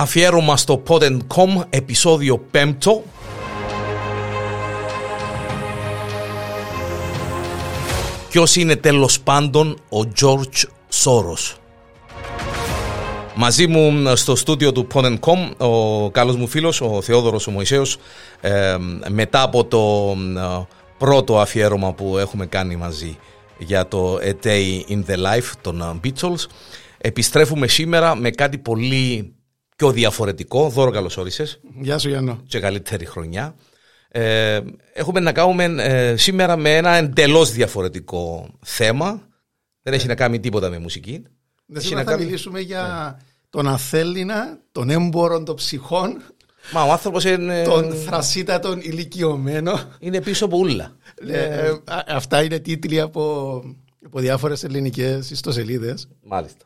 Αφιέρωμα στο pod.com επεισόδιο 5 Ποιος είναι τέλος πάντων ο George Soros; Μαζί μου στο στούντιο του Pod.com ο καλός μου φίλος ο Θεόδωρος ο Μωυσέος ε, μετά από το ε, πρώτο αφιέρωμα που έχουμε κάνει μαζί για το A Day in the Life των ε, Beatles επιστρέφουμε σήμερα με κάτι πολύ πιο διαφορετικό. Δώρο καλώς όρισες. Γεια σου Γιάννο. Και καλύτερη χρονιά. Ε, έχουμε να κάνουμε ε, σήμερα με ένα εντελώς διαφορετικό θέμα. Δεν έχει να κάνει τίποτα με μουσική. Δεν σήμερα θα μιλήσουμε για ναι. τον Αθέλινα, τον έμπορο των ψυχών, Μα ο άνθρωπος είναι. Τον θρασίτατον ηλικιωμένο. Είναι πίσω από ούλα. Ναι, ε, αυτά είναι τίτλοι από, από διάφορες ελληνικές ιστοσελίδες. Μάλιστα.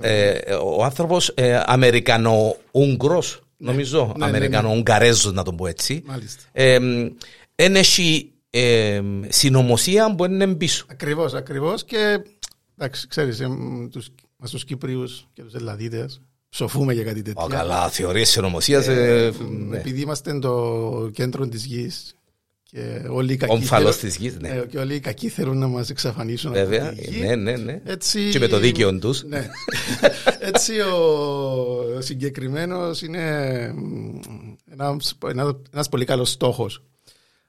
Ε, ε, ο άνθρωπος ε, Αμερικανο-Ούγγρος, ναι. νομίζω. Ναι, ναι, Αμερικανο-Ουγγαρέζος, να τον πω έτσι. Μάλιστα. Εν έχει συνωμοσία που είναι πίσω. Ακριβώς, ακριβώς. Και εντάξει, ξέρεις, μας τους Κύπριου και τους Ελλαδίτες ψοφούμε για κάτι τέτοιο. καλά, θεωρίε συνωμοσίας. Επειδή είμαστε το κέντρο της γης και όλοι οι κακοί, θέλουν, της γης, ναι. ε, και όλοι οι κακοί θέλουν να μας εξαφανίσουν Βέβαια, ναι, ναι, ναι. Έτσι, και με το δίκαιο τους. Ναι. Έτσι ο συγκεκριμένος είναι ένας, ένας πολύ καλός στόχος.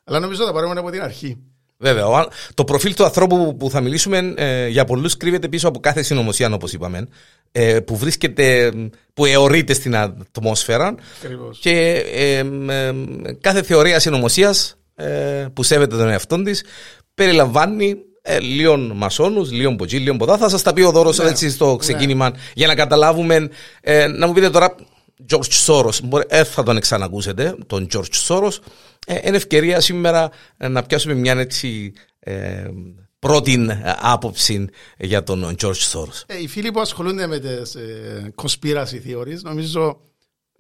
Αλλά νομίζω θα πάρουμε από την αρχή. Βέβαια. Το προφίλ του ανθρώπου που θα μιλήσουμε ε, για πολλούς κρύβεται πίσω από κάθε συνωμοσία, όπως είπαμε, ε, που βρίσκεται, που αιωρείται στην ατμόσφαιρα. Και ε, κάθε θεωρία συνωμοσίας ε, που σέβεται τον εαυτό της, περιλαμβάνει ε, λίγο μασόνους, λίγο ποτζί, λίγο ποτά. Θα σας τα πει ο Δώρος ναι. έτσι στο ξεκίνημα για να καταλάβουμε. Ε, να μου πείτε τώρα, George Soros, ε, θα τον ξανακούσετε, τον George Soros. Ε, είναι ευκαιρία σήμερα να πιάσουμε μια έτσι ε, πρώτη άποψη για τον George Soros. Ε, οι φίλοι που ασχολούνται με τις ε, conspiracy theories νομίζω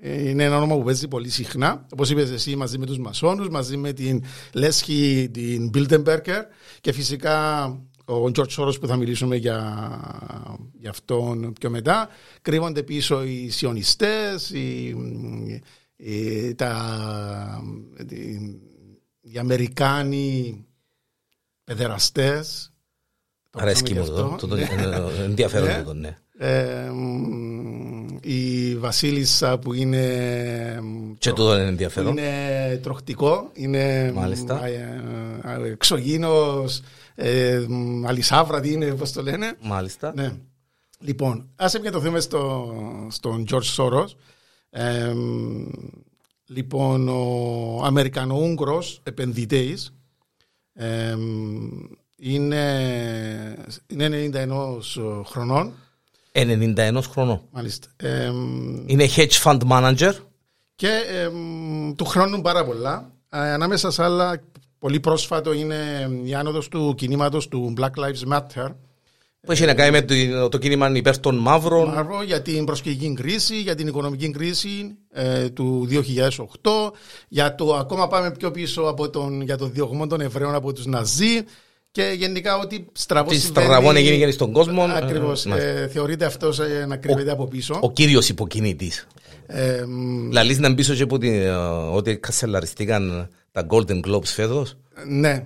είναι ένα όνομα που παίζει πολύ συχνά. Όπως είπες εσύ, μαζί με τους Μασόνους, μαζί με την Λέσχη, την Bildenberger και φυσικά ο George Soros που θα μιλήσουμε για, για αυτόν πιο μετά. Κρύβονται πίσω οι σιωνιστές, οι, οι, τα, οι, Αμερικάνοι παιδεραστές. Αρέσκει μου αυτό. Το, ναι. ενδιαφέρον ναι. το, ναι η Βασίλισσα που είναι. Και τούτο είναι ενδιαφέρον. Είναι τροχτικό, είναι Μάλιστα. εξωγήινος, ε, αλυσάβρατη είναι, πώς το λένε. Μάλιστα. Ναι. Λοιπόν, ας επικεντρωθούμε στο, στον George Soros. Ε, λοιπόν, ο Αμερικανο-Ούγγρος επενδυτής ε, είναι, είναι 91 χρονών 91 χρονών. Μάλιστα. είναι hedge fund manager. Και του χρόνου πάρα πολλά. Ε, ανάμεσα σε άλλα, πολύ πρόσφατο είναι η άνοδος του κινήματος του Black Lives Matter. Που έχει να κάνει με το, το κίνημα υπέρ των μαύρων. Μαύρο για την προσφυγική κρίση, για την οικονομική κρίση ε, του 2008, για το ακόμα πάμε πιο πίσω από τον, για το διωγμό των Εβραίων από τους Ναζί, και γενικά ό,τι στραβό Τι στραβό έγινε στον κόσμο. Ακριβώς. Ε, θεωρείται αυτός ε, να κρύβεται από πίσω. Ο κύριος υποκινητής. Ε, Λαλή να μπει και ότι κασελαριστήκαν τα Golden Globes φέτος; Ναι, ναι.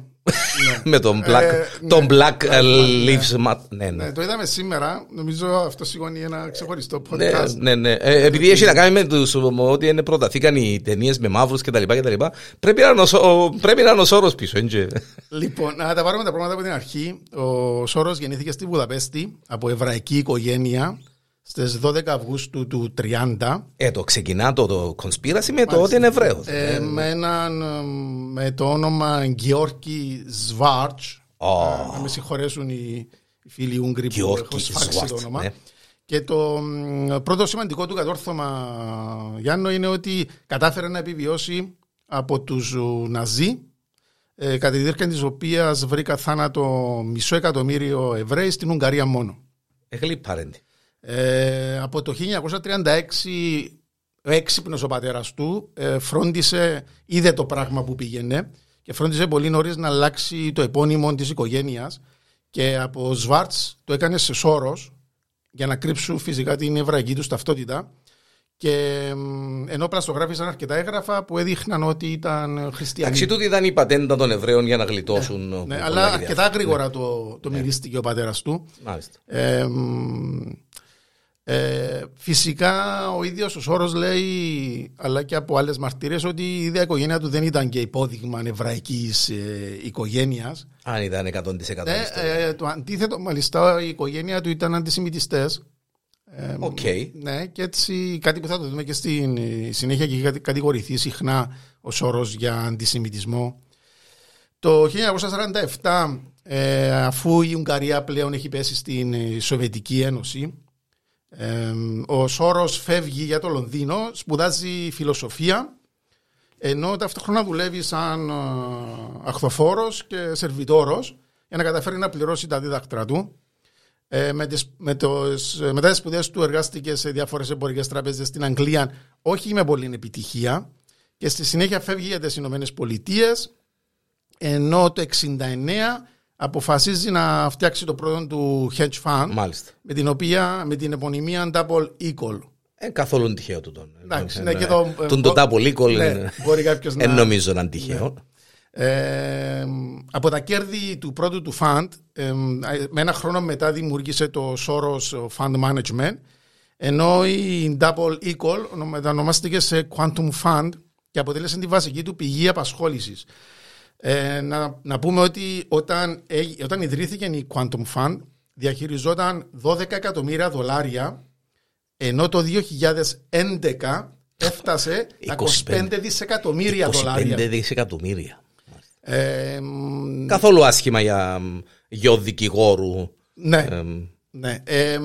Με τον Black, ε, τον ναι. Black ε, Lives Matter. Ναι, ναι. το είδαμε σήμερα. Νομίζω αυτό σηκώνει ένα ξεχωριστό podcast. Ναι, ναι, ε, επειδή έχει να κάνει με τους ότι είναι προταθήκαν οι ταινίες με μαύρους κτλ. Πρέπει να είναι ο Σόρος πίσω. Λοιπόν, να τα πάρουμε τα πράγματα από την αρχή. Ο Σόρος γεννήθηκε στη Βουδαπέστη από εβραϊκή οικογένεια Στις 12 Αυγούστου του 30. Ε, το ξεκινά το, το conspiracy με το ότι είναι Εβραίο. Ε, με, έναν, με το όνομα Γεώργη Σβάρτς. Oh. να με συγχωρέσουν οι, οι φίλοι Ούγγροι που έχουν σφάξει το όνομα. Ναι. Και το πρώτο σημαντικό του κατόρθωμα, Γιάννο, είναι ότι κατάφερε να επιβιώσει από τους Ναζί ε, κατά τη διάρκεια της οποίας βρήκα θάνατο μισό εκατομμύριο Εβραίοι στην Ουγγαρία μόνο. Εγλίπαρεντη. Ε, από το 1936 έξυπνος ο πατέρας του ε, φρόντισε, είδε το πράγμα που πήγαινε και φρόντισε πολύ νωρίς να αλλάξει το επώνυμο της οικογένειας και από Σβάρτς το έκανε σε σώρος για να κρύψουν φυσικά την εβραϊκή τους ταυτότητα Και ενώ πλαστογράφησαν αρκετά έγγραφα που έδειχναν ότι ήταν χριστιανοί. Εντάξει, τούτη ήταν η πατέντα των Εβραίων για να γλιτώσουν. Ναι, ναι αλλά αρκετά γρήγορα το, το ναι. μυρίστηκε ο πατέρας του. Μάλιστα. Ε, ε, φυσικά ο ίδιος ο Σόρος λέει, αλλά και από άλλες μαρτυρίες, ότι η ίδια οικογένεια του δεν ήταν και υπόδειγμα εβραϊκή ε, οικογένειας. Αν ήταν 100%. Ναι, ε, το αντίθετο, μάλιστα, η οικογένεια του ήταν αντισημιτιστές. Ok. Okay. Ναι, και έτσι κάτι που θα το δούμε και στην συνέχεια και έχει κατηγορηθεί συχνά ο Σόρος για αντισημιτισμό. Το 1947, ε, αφού η Ουγγαρία πλέον έχει πέσει στην Σοβιετική Ένωση, ο Σόρος φεύγει για το Λονδίνο, σπουδάζει φιλοσοφία ενώ ταυτόχρονα δουλεύει σαν ε, αχθοφόρος και σερβιτόρος για να καταφέρει να πληρώσει τα δίδακτρα του. Ε, με τις, με τις, μετά τις σπουδές του εργάστηκε σε διάφορες εμπορικές τράπεζες στην Αγγλία, όχι με πολύ επιτυχία και στη συνέχεια φεύγει για τις Ηνωμένες Πολιτείες ενώ το 1969 αποφασίζει να φτιάξει το πρώτο του hedge fund Μάλιστα. με την οποία με την επωνυμία Double Equal. Ε, καθόλου τυχαίο του τον. Εντάξει, ναι, και το, τον το Double Equal ναι, μπορεί κάποιος να... νομίζω να είναι τυχαίο. Ναι. Ε, από τα κέρδη του πρώτου του fund, ε, με ένα χρόνο μετά δημιούργησε το Soros Fund Management, ενώ η Double Equal μετανομάστηκε σε Quantum Fund και αποτέλεσε τη βασική του πηγή απασχόλησης. Ε, να, να πούμε ότι όταν, όταν ιδρύθηκε η Quantum Fund διαχειριζόταν 12 εκατομμύρια δολάρια ενώ το 2011 έφτασε 25 δισεκατομμύρια 25 δολάρια. 25 δισεκατομμύρια. Ε, Καθόλου άσχημα για γιο δικηγόρου. Ναι. Ε, ναι. Ε,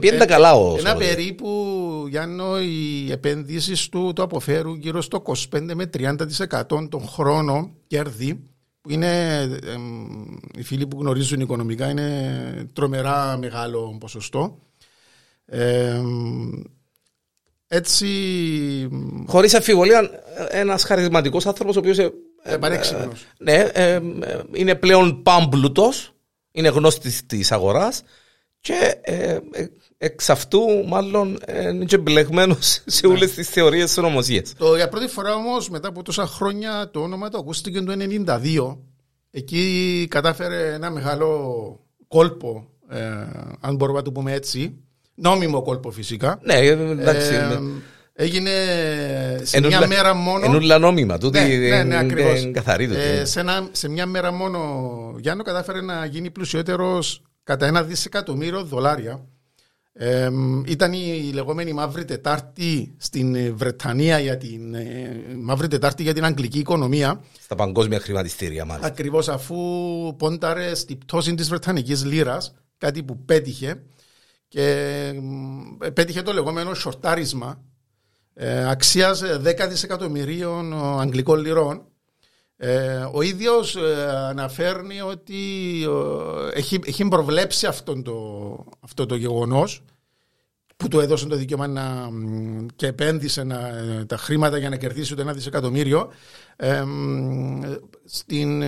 ε, καλά ο Ένα περίπου, Γιάννο, οι επενδύσει του το αποφέρουν γύρω στο 25 με 30% των χρόνων κέρδη που είναι, ε, οι φίλοι που γνωρίζουν οικονομικά, είναι τρομερά μεγάλο ποσοστό. Ε, έτσι. Χωρί αφιβολία, ένα χαρισματικό άνθρωπο ο οποίο. Ε, ε, ναι, ε, είναι πλέον πάμπλουτο, είναι γνώστη τη αγορά και ε, ε, εξ αυτού μάλλον είναι και μπλεγμένο σε όλες τις θεωρίες της ονομοσίας. Για πρώτη φορά όμως, μετά από τόσα χρόνια, το όνομα του ακούστηκε το 1992. Εκεί κατάφερε ένα μεγάλο κόλπο, ε, αν μπορούμε να το πούμε έτσι. Νόμιμο κόλπο φυσικά. Ναι, εντάξει. Ε, Έγινε σε μια μέρα μόνο. Ενούλα νόμιμα, τούτη ναι, ναι, ναι, καθαρή. Ε, σε, σε μια μέρα μόνο, Γιάννο κατάφερε να γίνει πλουσιότερος κατά ένα δισεκατομμύριο δολάρια. Ε, ήταν η λεγόμενη Μαύρη Τετάρτη στην Βρετανία για την ε, Μαύρη Τετάρτη για την αγγλική οικονομία. Στα παγκόσμια χρηματιστήρια, μάλιστα. Ακριβώς αφού πόνταρε στην πτώση της Βρετανικής Λύρα, κάτι που πέτυχε και πέτυχε το λεγόμενο σορτάρισμα ε, αξίας 10 δισεκατομμυρίων αγγλικών λιρών ε, ο ίδιος ε, αναφέρνει ότι ε, έχει, έχει προβλέψει αυτό το, αυτό το γεγονός που του έδωσε το δικαίωμα να, και επένδυσε να, τα χρήματα για να κερδίσει το ένα δισεκατομμύριο ε, στην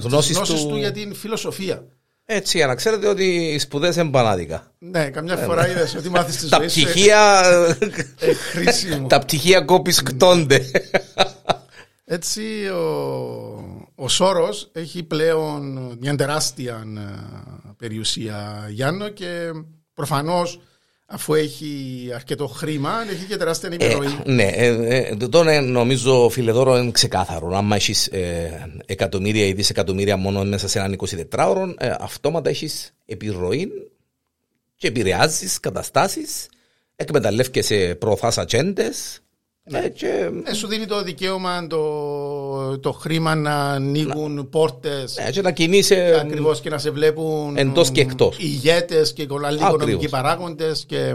γνώση του... του για την φιλοσοφία. Έτσι, για να ξέρετε ότι οι σπουδέ είναι πανάδικα. Ναι, καμιά φορά είδε ότι μάθει τη ζωή. Τα πτυχία. Τα πτυχία κόπη κτώνται. Έτσι ο, ο Σόρος έχει πλέον μια τεράστια ε, περιουσία Γιάννο και προφανώς αφού έχει αρκετό χρήμα, έχει και τεράστια ε, επιρροή. Ε, ναι, ε, ε, νομίζω φιλεδόρο είναι ξεκάθαρο. Αν έχεις ε, εκατομμύρια ή δισεκατομμύρια μόνο μέσα σε έναν 24ωρο, ε, αυτόματα έχεις επιρροή και επηρεάζεις καταστάσεις, εκμεταλλεύεσαι προωθάς ατζέντες ναι. Ε, και... Ε, σου δίνει το δικαίωμα το, το χρήμα να ανοίγουν να... πόρτες. Ναι, και να κινείσαι. Ακριβώς και να σε βλέπουν. Εντός και εκτός. ηγέτες και άλλοι οικονομικοί παράγοντες και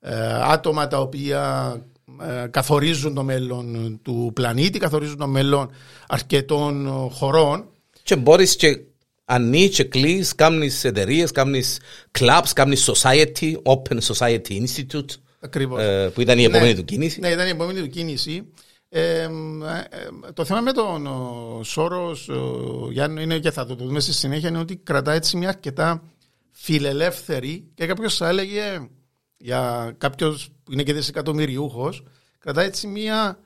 ε, άτομα τα οποία ε, καθορίζουν το μέλλον του πλανήτη, καθορίζουν το μέλλον αρκετών χωρών. Και μπορείς και ανοίγεις και κλείσεις, κάνει εταιρείες, κάνει clubs, κάνει society, Open Society Institute. Ακριβώς. Ε, που ήταν η επόμενη ναι, του κίνηση. Ναι, ήταν η επόμενη του κίνηση. Ε, ε, το θέμα με τον Σόρος, Γιάννη, είναι και θα το δούμε στη συνέχεια, είναι ότι κρατά έτσι μια αρκετά φιλελεύθερη και κάποιος θα έλεγε για κάποιος που είναι και δισεκατομμυριούχος, κρατάει έτσι μία.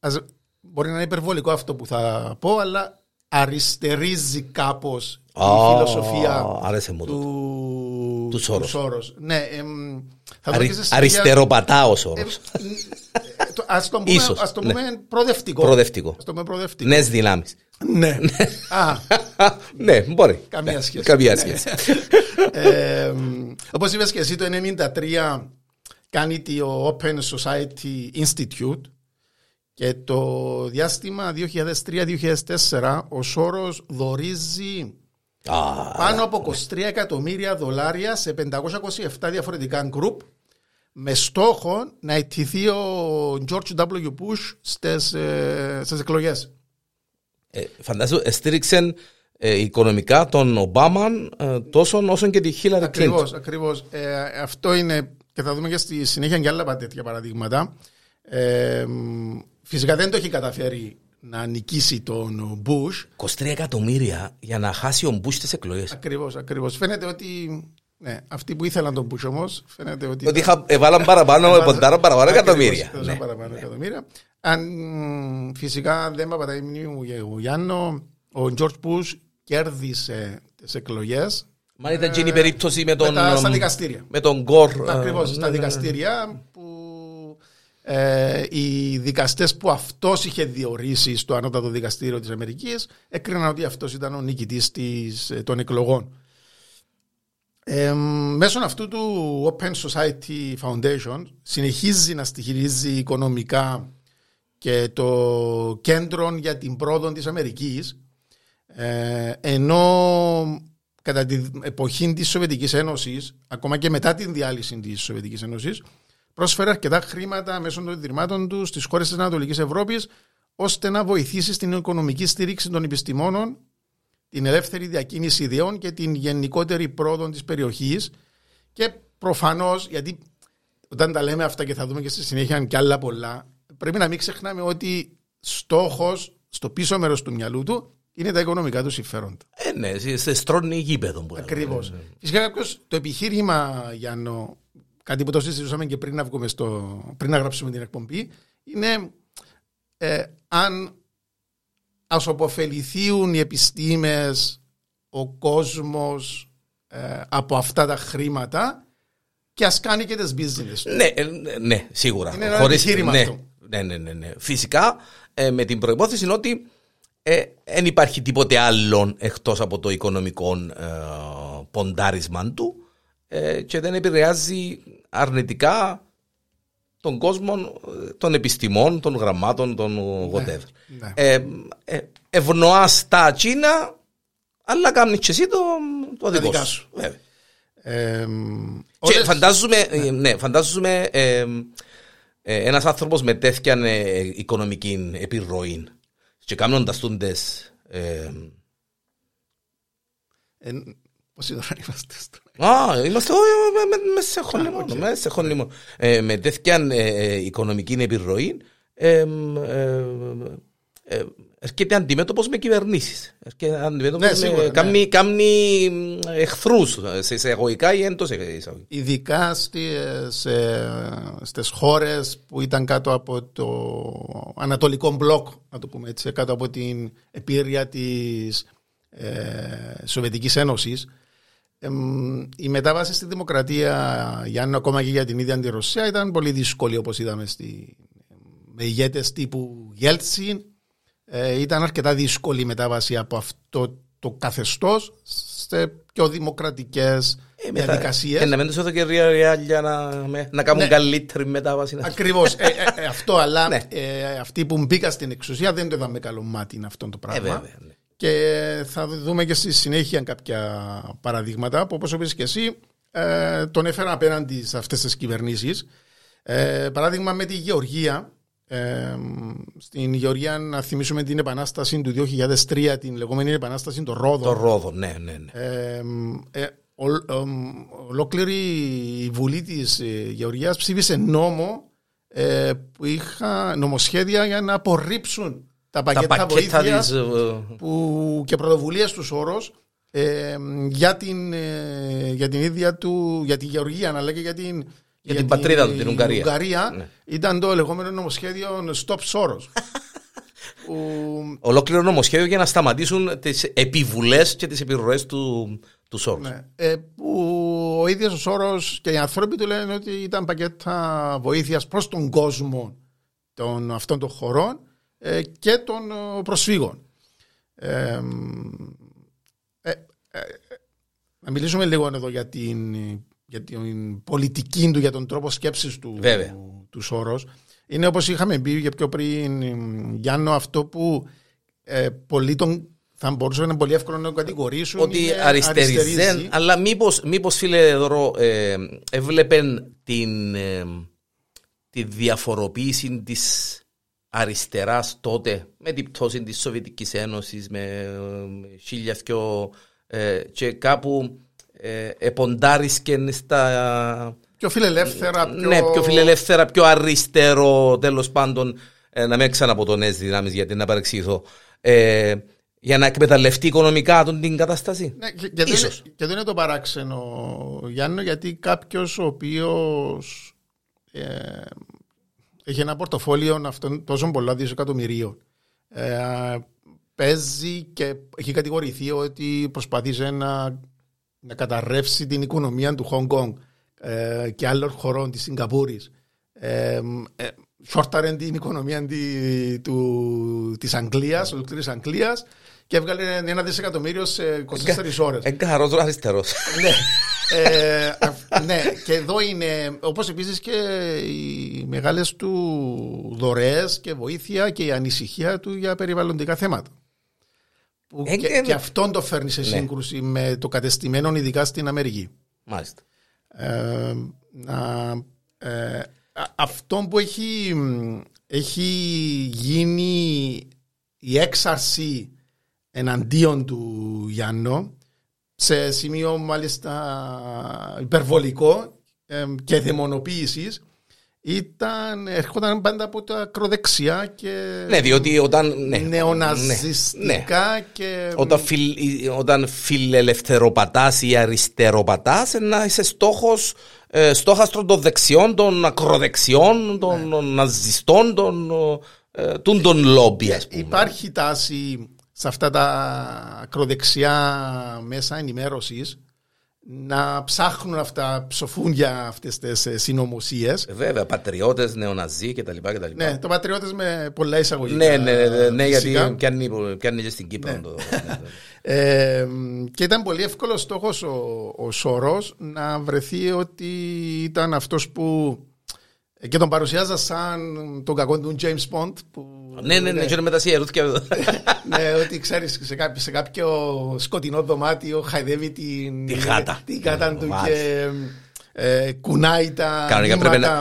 Ας, μπορεί να είναι υπερβολικό αυτό που θα πω, αλλά αριστερίζει κάπως η φιλοσοφία του, του Σόρος. Ναι, εμ, θα Αρι, αριστεροπατά ο Σόρος. Ε, ας το πούμε, Ίσως, ας το ναι. πούμε προοδευτικό. Προοδευτικό. Ας το πούμε προοδευτικό. Νέες δυνάμεις. Ναι. Α, ναι, μπορεί. καμία Ναι, σχέση. Καμία Ναι. σχέση. ε, όπως είπες και εσύ το 1993 κάνει το Open Society Institute και το διάστημα 2003-2004 ο Σόρος δορίζει Α, πάνω από 23 εκατομμύρια δολάρια σε 527 διαφορετικά γκρουπ με στόχο να ετηθεί ο George W. Bush στις, ε, στις εκλογές. ε, Φαντάζομαι, στήριξε ε, οικονομικά τον Ομπάμα ε, τόσο όσο και τη Χίλαρη Κλίντον. Ακριβώς, ακριβώς. Ε, αυτό είναι και θα δούμε και στη συνέχεια και άλλα τέτοια παραδείγματα. Ε, μ, φυσικά δεν το έχει καταφέρει να νικήσει τον Bush. 23 εκατομμύρια για να χάσει ο Μπούς τις εκλογές. Ακριβώς, ακριβώς. Φαίνεται ότι ναι, αυτοί που ήθελαν τον Bush όμως φαίνεται ότι... Ότι είχα, έβαλαν παραπάνω, ποντάραν παραπάνω Ακριβώς, εκατομμύρια. έδωσαν Ναι. παραπάνω εκατομμύρια. Αν μ, φυσικά δεν με πατάει η μνήμη μου για ο Γιάννο, ο George Bush κέρδισε τις εκλογές Μα ήταν και η περίπτωση με τον, τα- στα δικαστήρια. με τον Γκορ. Ακριβώς ε, στα ναι, ναι, ναι. δικαστήρια που ε, οι δικαστές που αυτός είχε διορίσει στο ανώτατο δικαστήριο της Αμερικής έκριναν ότι αυτός ήταν ο νικητής της, ε, των εκλογών. Ε, μέσω αυτού του Open Society Foundation συνεχίζει να στοιχηρίζει οικονομικά και το κέντρο για την πρόοδο της Αμερικής ε, ενώ κατά την εποχή της Σοβιετικής Ένωσης ακόμα και μετά την διάλυση της Σοβιετικής Ένωσης πρόσφερε αρκετά χρήματα μέσω των ιδρυμάτων του στις χώρες της Ανατολικής Ευρώπης ώστε να βοηθήσει στην οικονομική στήριξη των επιστημόνων την ελεύθερη διακίνηση ιδεών και την γενικότερη πρόοδο της περιοχής και προφανώς γιατί όταν τα λέμε αυτά και θα δούμε και στη συνέχεια και άλλα πολλά πρέπει να μην ξεχνάμε ότι στόχος στο πίσω μέρος του μυαλού του είναι τα οικονομικά του συμφέροντα. Ε, ναι, σε- σε στρώνει γήπεδο. που λέμε. Ακριβώς. Φυσικά κάποιος το επιχείρημα για να. Κάτι που το συζητούσαμε και πριν να, βγούμε στο, πριν να γράψουμε την εκπομπή είναι ε, αν ας οποφεληθούν οι επιστήμες, ο κόσμος ε, από αυτά τα χρήματα και ας κάνει και τις business. Ναι, ε, ναι, ναι, σίγουρα. Είναι ένα επιχείρημα ναι, αυτό. ναι, ναι, ναι, ναι. Φυσικά ε, με την προπόθεση ότι δεν υπάρχει τίποτε άλλο εκτός από το οικονομικό ε, ποντάρισμα του ε, και δεν επηρεάζει αρνητικά τον κόσμο ε, των επιστημών, των γραμμάτων, των whatever. ναι. Ε, ε, ευνοάς τα Τσίνα, αλλά κάνεις και εσύ το, το δικό δικά σου. σου. Βέβαια. Ε, Και όλες- φαντάζομαι, ε, ναι, φαντάζομαι ε, ε, ένας άνθρωπος με τέτοια ε, οικονομική επιρροή και κάνοντας τούντες ε, ε, πώς είναι τώρα είμαστε στο... Α, είμαστε όχι, με, με, με σε χωνίμονο, με σε χωνίμονο. Ε, με τέτοια ε, ε, οικονομική επιρροή ε, ε, ε, έρχεται αντιμέτωπος με κυβερνήσεις. Έρχεται αντιμέτωπος Ναι, σίγουρα, με ναι. κάνει, κάνει εχθρούς σε εισαγωγικά ή εντός εισαγωγικά. ειδικά στις, ε, στις χώρες που ήταν κάτω από το ανατολικό μπλοκ, να το πούμε έτσι, κάτω από την επίρρεια της ε, Σοβιετικής Ένωσης, εμ, η μετάβαση στη δημοκρατία, για να ακόμα και για την ίδια τη Ρωσία, ήταν πολύ δύσκολη όπως είδαμε στη, με ηγέτες τύπου Γέλτσιν. Ε, ήταν αρκετά δύσκολη η μετάβαση από αυτό το καθεστώς σε πιο δημοκρατικές Ε, μετά- διαδικασίες. Ε, να μην τους έδω και ριάλια να, με- να κάνουν Ναι. καλύτερη μετάβαση. Ακριβώς. Ε, ε, ε, αυτό, αλλά Ναι. ε, αυτοί που μπήκαν στην εξουσία δεν το είδαμε καλό μάτι αυτό το Ε, πράγμα. βέβαια. ναι. Και θα δούμε και στη συνέχεια κάποια παραδείγματα που όπως είπες και εσύ ε, τον έφεραν απέναντι σε αυτές τις κυβερνήσεις. Ε, παράδειγμα με τη Γεωργία. Ε, στην Γεωργία να θυμίσουμε την επανάσταση του 2003, την λεγόμενη επανάσταση των Ρόδων. Το ρόδο, ναι, ναι. ναι. Ε, ε, ολ- εμ, ολόκληρη η Βουλή της ε, Γεωργίας ψήφισε νόμο ε, που είχα νομοσχέδια για να απορρίψουν τα Τα πακέτα, πακέτα βοήθειας της... ε, που, και πρωτοβουλίες του όρους ε, για, την, ε, για την ίδια του, για την Γεωργία, αλλά και για την, για, την πατρίδα του, την Ουγγαρία. Ουγγαρία ναι. Ήταν το λεγόμενο νομοσχέδιο Stop Soros. Ολόκληρο νομοσχέδιο για να σταματήσουν τις επιβουλές και τις επιρροές του, τους Σόρος. Ναι. Ε, που ο ίδιος ο Σόρο και οι άνθρωποι του λένε ότι ήταν πακέτα βοήθειας προς τον κόσμο των, αυτών των χωρών ε, και των ε, προσφύγων. Ε, να μιλήσουμε λίγο εδώ για την, για την πολιτική του, για τον τρόπο σκέψης του, Βέβαια. του, Σόρος. Είναι όπως είχαμε πει και πιο πριν, Γιάννο, αυτό που ε, πολλοί τον θα μπορούσε να είναι πολύ εύκολο να το κατηγορήσουν. Ότι αριστεριζέν, αλλά μήπως, μήπως φίλε Δωρό, ε, έβλεπεν την, ε, τη διαφοροποίηση της αριστεράς τότε με την πτώση της Σοβιετικής Ένωσης με ε, χίλια ε, και κάπου ε, εποντάρισκε στα... Πιο φιλελεύθερα, πιο... Ναι, πιο φιλελεύθερα, πιο αριστερό, τέλος πάντων, ε, να μην ξαναπώ τον νέες δυνάμεις γιατί να παρεξηγηθώ. Ε, για να εκμεταλλευτεί οικονομικά τον την κατάσταση; Ναι, και, και, Ίσως. Δεν, και δεν είναι το παράξενο, Γιάννη, γιατί κάποιος ο οποίος ε, έχει ένα πορτοφόλιο αυτών τόσο πολλά δισεκατομμυρίων. Ε, παίζει και έχει κατηγορηθεί ότι προσπαθήσε να, να καταρρεύσει την οικονομία του Χονγκ Κονγκ ε, και άλλων χωρών της Σιγκαπούρης. Ε, ε, την οικονομία τη, του, της Αγγλίας, της Αγγλίας και έβγαλε ένα δισεκατομμύριο σε 24 ώρες. Εγκαρός αριστερός. ναι. ε, ναι, και εδώ είναι, όπως επίσης και οι μεγάλες του δωρεές και βοήθεια και η ανησυχία του για περιβαλλοντικά θέματα. Που ε, και, ε, και αυτόν το φέρνει σε ναι. σύγκρουση με το κατεστημένο, ειδικά στην Αμερική. Μάλιστα. Ε, ε, αυτό που έχει, έχει γίνει η έξαρση εναντίον του Γιάννο σε σημείο μάλιστα υπερβολικό και δαιμονοποίησης ήταν, έρχονταν πάντα από τα ακροδεξιά και ναι, διότι όταν, ναι, νεοναζιστικά ναι, και... Όταν, φιλ, όταν φιλελευθεροπατάς ή αριστεροπατάς να είσαι στόχος ε, στόχαστρο των δεξιών, των ακροδεξιών, των ναι. ναζιστών, των, ε, των λόμπι ας πούμε. Υπάρχει τάση σε αυτά τα ακροδεξιά μέσα ενημέρωσης να ψάχνουν αυτά, ψοφούν για αυτές τις ε, συνωμοσίες. Ε, βέβαια, πατριώτες, νεοναζί κτλ. Ναι, το πατριώτες με πολλά εισαγωγικά. Ναι, ναι, ναι, ναι, ναι γιατί πιάνει, πιάνει και στην Κύπρο. Ναι. Το, ναι, ναι. ε, και ήταν πολύ εύκολος στόχος ο, ο Σόρος να βρεθεί ότι ήταν αυτός που και τον παρουσιάζα σαν τον κακό του James Bond. Που, ναι, ναι, ναι, και μετά Ναι, ότι ξέρεις σε κάποιο, σε κάποιο σκοτεινό δωμάτιο χαϊδεύει την, τη γάτα, την γάτα του και ε, κουνάει τα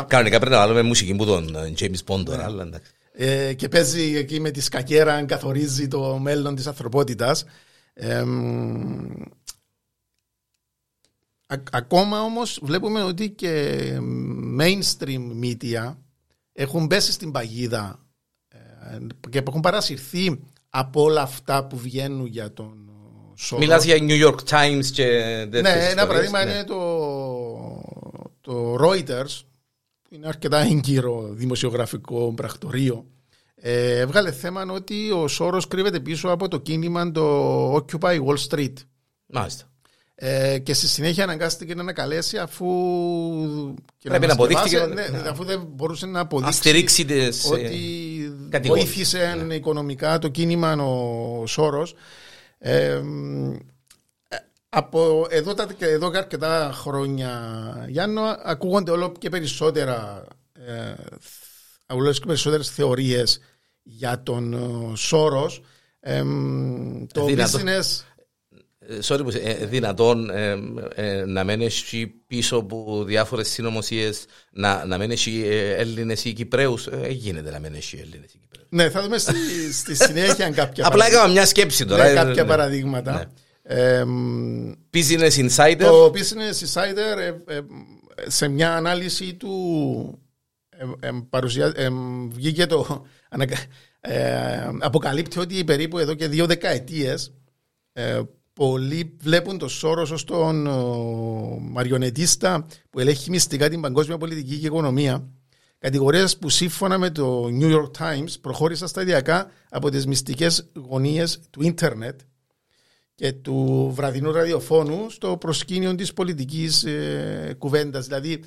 Κανονικά πρέπει να βάλουμε μουσική που τον ε, James Bond τώρα, αλλά ε, και παίζει εκεί με τη σκακέρα, καθορίζει το μέλλον της ανθρωπότητας. Ε, ακόμα όμως βλέπουμε ότι και mainstream media έχουν πέσει στην παγίδα ε, και έχουν παρασυρθεί από όλα αυτά που βγαίνουν για τον Σόρο. Μιλάς για New York Times και Ναι, ένα παράδειγμα ναι. είναι το, το Reuters είναι αρκετά έγκυρο δημοσιογραφικό πρακτορείο ε, έβγαλε θέμα ότι ο Σόρος κρύβεται πίσω από το κίνημα το Occupy Wall Street. Μάλιστα. Ε, και στη συνέχεια αναγκάστηκε να ανακαλέσει αφού. Πρέπει να, να αποδείχθηκε. Ναι, ναι, αφού δεν μπορούσε να αποδείξει. ότι ε, βοήθησε ναι. οικονομικά το κίνημα ο Σόρος. Ε, από εδώ, τα, εδώ και αρκετά χρόνια, Γιάννο, ακούγονται όλο και περισσότερα ε, όλο και περισσότερες θεωρίες για τον Σόρος. Ε, το business ε, sorry, ε, δυνατόν ε, ε, να μένει έχει πίσω από διάφορες συνωμοσίες να, να μένει έχει Έλληνες ή Κυπραίου. Ε, γίνεται να μένει έχει Έλληνες ή Κυπραίου. Ναι, θα δούμε στη, στη συνέχεια κάποια Απλά έκανα μια σκέψη τώρα. Ναι, κάποια παραδείγματα. Ναι. Ε, business Insider. Το Business Insider σε μια ανάλυση του παρουσιά, βγήκε το. αποκαλύπτει ότι περίπου εδώ και δύο δεκαετίες πολλοί βλέπουν τον Σόρο ως τον μαριονετίστα που ελέγχει μυστικά την παγκόσμια πολιτική και οικονομία. Κατηγορίες που σύμφωνα με το New York Times προχώρησαν σταδιακά από τις μυστικές γωνίες του ίντερνετ και του βραδινού ραδιοφώνου στο προσκήνιο της πολιτικής ε, κουβέντας. Δηλαδή,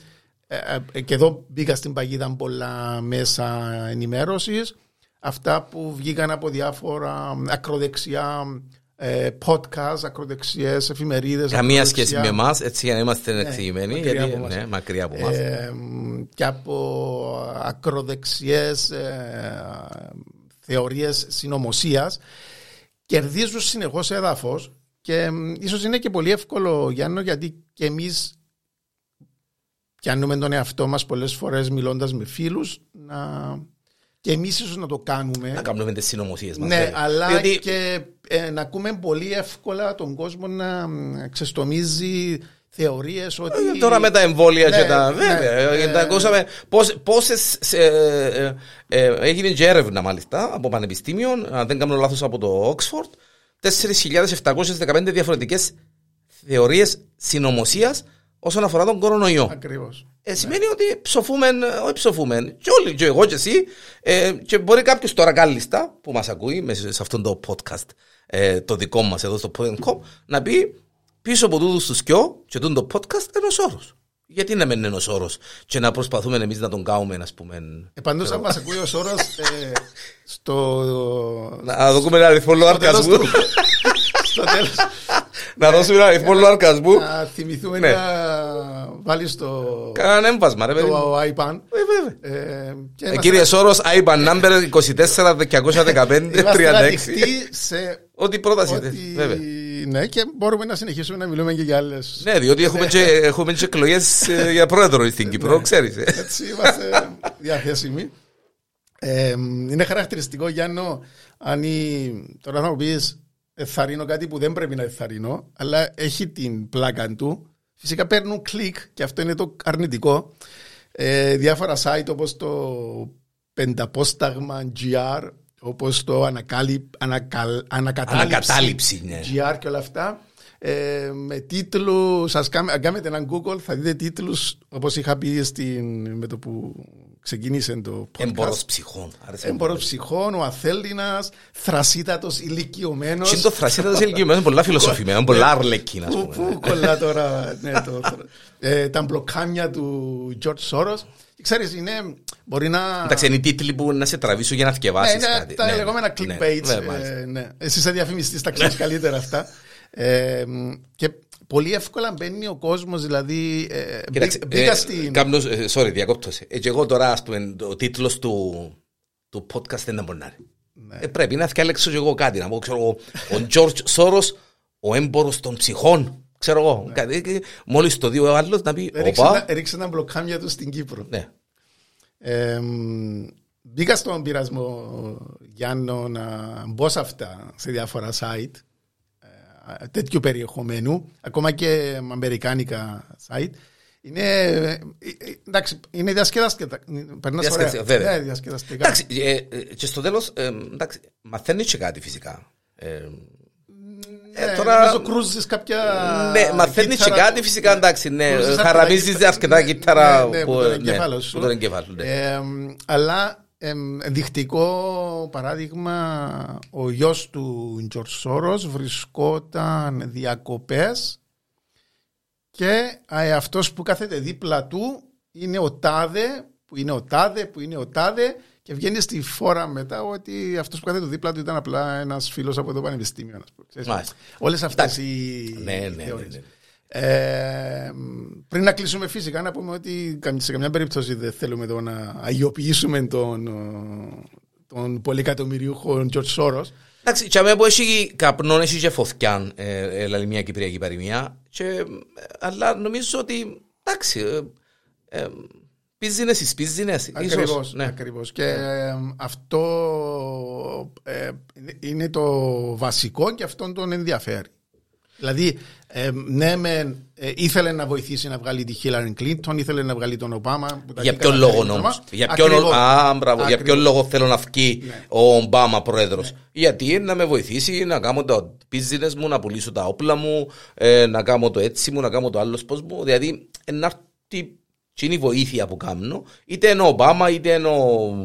ε, ε, και εδώ μπήκα στην παγίδα πολλά μέσα ενημέρωσης, αυτά που βγήκαν από διάφορα ακροδεξιά ε, podcast, ακροδεξιές εφημερίδες. Καμία σχέση με εμάς, έτσι για να είμαστε ναι, εξηγημένοι. Μακριά, γιατί, από ναι, μακριά από εμάς. Ε, και από ακροδεξιές ε, θεωρίες συνωμοσίας κερδίζουν συνεχώς έδαφος και ίσως είναι και πολύ εύκολο, Γιάννο, γιατί και εμείς πιάνουμε τον εαυτό μας πολλές φορές μιλώντας με φίλους να. Και εμείς ίσως να το κάνουμε. Να κάνουμε τις συνωμοσίες μας. Ναι, αλλά Διότι... και ε, να ακούμε πολύ εύκολα τον κόσμο να ξεστομίζει θεωρίες ότι. Ε, τώρα με τα εμβόλια ναι, και τα. Ναι, βέβαια. Ναι, τα ακούσαμε. Πόσες. Ε, ε, έγινε και έρευνα μάλιστα από πανεπιστήμιο, αν δεν κάνω λάθος από το Oxford. 4.715 διαφορετικές θεωρίες συνωμοσίας όσον αφορά τον κορονοϊό. Ακριβώς. Ε, σημαίνει ναι. ότι ψοφούμε, όχι ψοφούμε, και όλοι, και εγώ και εσύ, ε, και μπορεί κάποιος τώρα κάλλιστα που μας ακούει μέσα σε αυτό το podcast, ε, το δικό μας εδώ στο podcast, να πει πίσω από τούτους τους σκιό και το podcast ένας όρος. Γιατί να μένει ένας όρος και να προσπαθούμε εμείς να τον κάνουμε, ας πούμε. Επαντό, αν μας ακούει ο όρος. Ε, στο. Να δούμε ένα αριθμό λογαριασμού. Στο τέλο. Να δώσουμε ένα αριθμό λογαριασμού. Να θυμηθούμε ναι. να βάλεις το. Κανένα έμβασμα, ρε παιδί. Το iPad. Ε, ε, κύριε Σόρος, iPad number 24 215 36. σε. Ό,τι πρόταση. Βέβαια ναι, και μπορούμε να συνεχίσουμε να μιλούμε και για άλλε. Ναι, διότι έχουμε και, έχουμε και εκλογές ε, για πρόεδρο στην Κύπρο, ναι. ξέρεις. Ε. Έτσι είμαστε διαθέσιμοι. Ε, είναι χαρακτηριστικό, Γιάννο, αν η... τώρα θα μου πεις εθαρρύνω κάτι που δεν πρέπει να εθαρρύνω, αλλά έχει την πλάκα του. Φυσικά παίρνουν κλικ και αυτό είναι το αρνητικό. Ε, διάφορα site όπως το πενταπόσταγμα GR όπως το ανακάλυ, ανακαλ, ανακατάληψη, ανακατάληψη ναι. GR και όλα αυτά ε, με τίτλους, σας αν κάνετε έναν Google θα δείτε τίτλους όπως είχα πει στην, με το που ξεκίνησε το podcast. Έμπορος ψυχών. Έμπορος ψυχών, ο Αθέλινας, θρασίτατος ηλικιωμένος. Τι το θρασίτατος ηλικιωμένος, πολλά φιλοσοφημένο, πολλά αρλεκίνα. Πού κολλά τώρα ναι, το, ε, τα μπλοκάμια του George Soros. Ξέρεις, είναι, μπορεί να... Εντάξει, είναι οι τίτλοι που να σε τραβήσουν για να θυκευάσεις ναι, κάτι. Τα ναι, λεγόμενα ναι, clickbait. Ναι, ε, ναι. Εσύ είσαι διαφημιστής, τα ξέρεις καλύτερα αυτά. Ε, και πολύ εύκολα μπαίνει ο κόσμος, δηλαδή. Ε, Κοίταξε, μπήκα ε, στην. Κάμνος, ε, sorry, διακόπτωσε. Ε, και εγώ τώρα, ας πούμε, ο τίτλος του, του podcast δεν μπορεί να είναι. Ναι. Ε, πρέπει να φτιάξω και εγώ κάτι. Να πω, ξέρω εγώ, ο George Soros, ο έμπορος των ψυχών. Ξέρω εγώ. Ναι. Μόλις το δει ο άλλος να πει. Ρίξε ένα μπλοκάμια του στην Κύπρο. Ναι. Ε, μπήκα στον πειρασμό Γιάννο να μπω σε αυτά σε διάφορα site ε, τέτοιου περιεχομένου, ακόμα και αμερικάνικα site. Είναι, ε, εντάξει, είναι διασκεδαστικά. Περνάς ωραία. Ναι, διασκεδαστικά. Εντάξει, και στο τέλος, μαθαίνεις και κάτι φυσικά. Ε, ναι, τώρα... Νομίζω κρούζεις κάποια... Ναι, μαθαίνεις και κάτι φυσικά εντάξει, ναι. Χαραμίζεις αρκετά κύτταρα ναι, ναι, που τον εγκέφαλο σου. Αλλά ενδεικτικό παράδειγμα, ο γιος του Τζορτ Σόρος βρισκόταν διακοπές και αυτός που κάθεται δίπλα του είναι ο Τάδε, που είναι ο Τάδε, που είναι ο Τάδε και βγαίνει στη φόρα μετά ότι αυτός που κάθεται δίπλα του ήταν απλά ένας φίλος από το πανεπιστήμιο. Όλες αυτές οι. Ναι, ναι, ναι, ναι. Ε, πριν να κλείσουμε φυσικά να πούμε ότι σε καμιά περίπτωση δεν θέλουμε εδώ να αγιοποιήσουμε τον, τον πολυκατομμυριούχο Τζορτ Σόρο. Εντάξει, και αμέσως που έχει καπνό, έχει και φωθκιάν, ε, ε, μια κυπριακή παροιμία, και, αλλά νομίζω ότι, εντάξει, ε, ε, Business is business. Ακριβώς, ναι. ακριβώς. Και ε, αυτό ε, είναι το βασικό και αυτόν τον ενδιαφέρει. Δηλαδή, ε, ναι, με, ε, ήθελε να βοηθήσει να βγάλει τη Χίλαρη Κλίντον, ήθελε να βγάλει τον Ομπάμα. Για ποιον λόγο όμω. Για, ποιον, α, μπράβο, για ποιον λόγο θέλω να βγει ναι. ο Ομπάμα πρόεδρο. Ναι. Γιατί να με βοηθήσει να κάνω τα business μου, να πουλήσω τα όπλα μου, ε, να κάνω το έτσι μου, να κάνω το άλλο πώ μου. Δηλαδή, να έρθει είναι η βοήθεια που κάνω, είτε είναι ο Ομπάμα, είτε είναι ο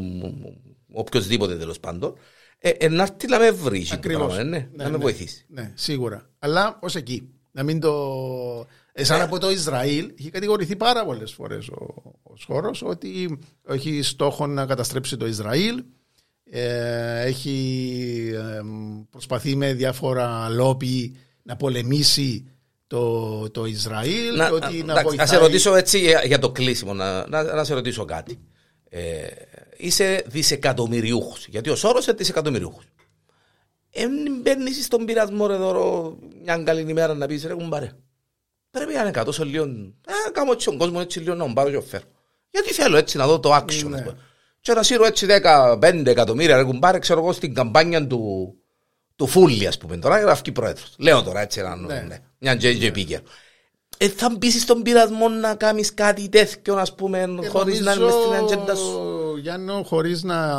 οποιοδήποτε τέλο πάντων. Ε, ε, να έρθει να με βρει, Ακριβώς. Ναι, ναι, να με βοηθήσει. Ναι, σίγουρα. Αλλά ως εκεί. Να μην το. Εσάν από το Ισραήλ έχει κατηγορηθεί πάρα πολλές φορές ο, ο χώρος ότι έχει στόχο να καταστρέψει το Ισραήλ. Ε, έχει ε, προσπαθεί με διάφορα λόπι να πολεμήσει το, το Ισραήλ. Να, ότι να, να, βοηθάει... να σε ρωτήσω έτσι για, το κλείσιμο, να, να, να σε ρωτήσω κάτι. Ε, είσαι δισεκατομμυριούχος. Γιατί ο Σόρος είναι δισεκατομμυριούχος. Εν μπαίνεις στον πειρασμό εδώ μια καλή ημέρα να πεις ρε κουμπάρε. Πρέπει να είναι κάτω σε λίγο. Ε, κάνω έτσι τον κόσμο έτσι λίγο να πάρω και φέρω. Γιατί θέλω έτσι να δω το action. Ναι. Και να σύρω έτσι 15 εκατομμύρια ρε κουμπάρε, ξέρω εγώ στην καμπάνια του, του Φούλη, ας πούμε τώρα, γράφει πρόεδρος. Λέω τώρα έτσι ένα ναι. ναι. Μια JJ Picker. Ε, θα μπεις στον πειρασμό να κάνεις κάτι τέτοιο, ας πούμε, ε, χωρίς να είναι στην ατζέντα σου. Γιάννο, χωρίς να,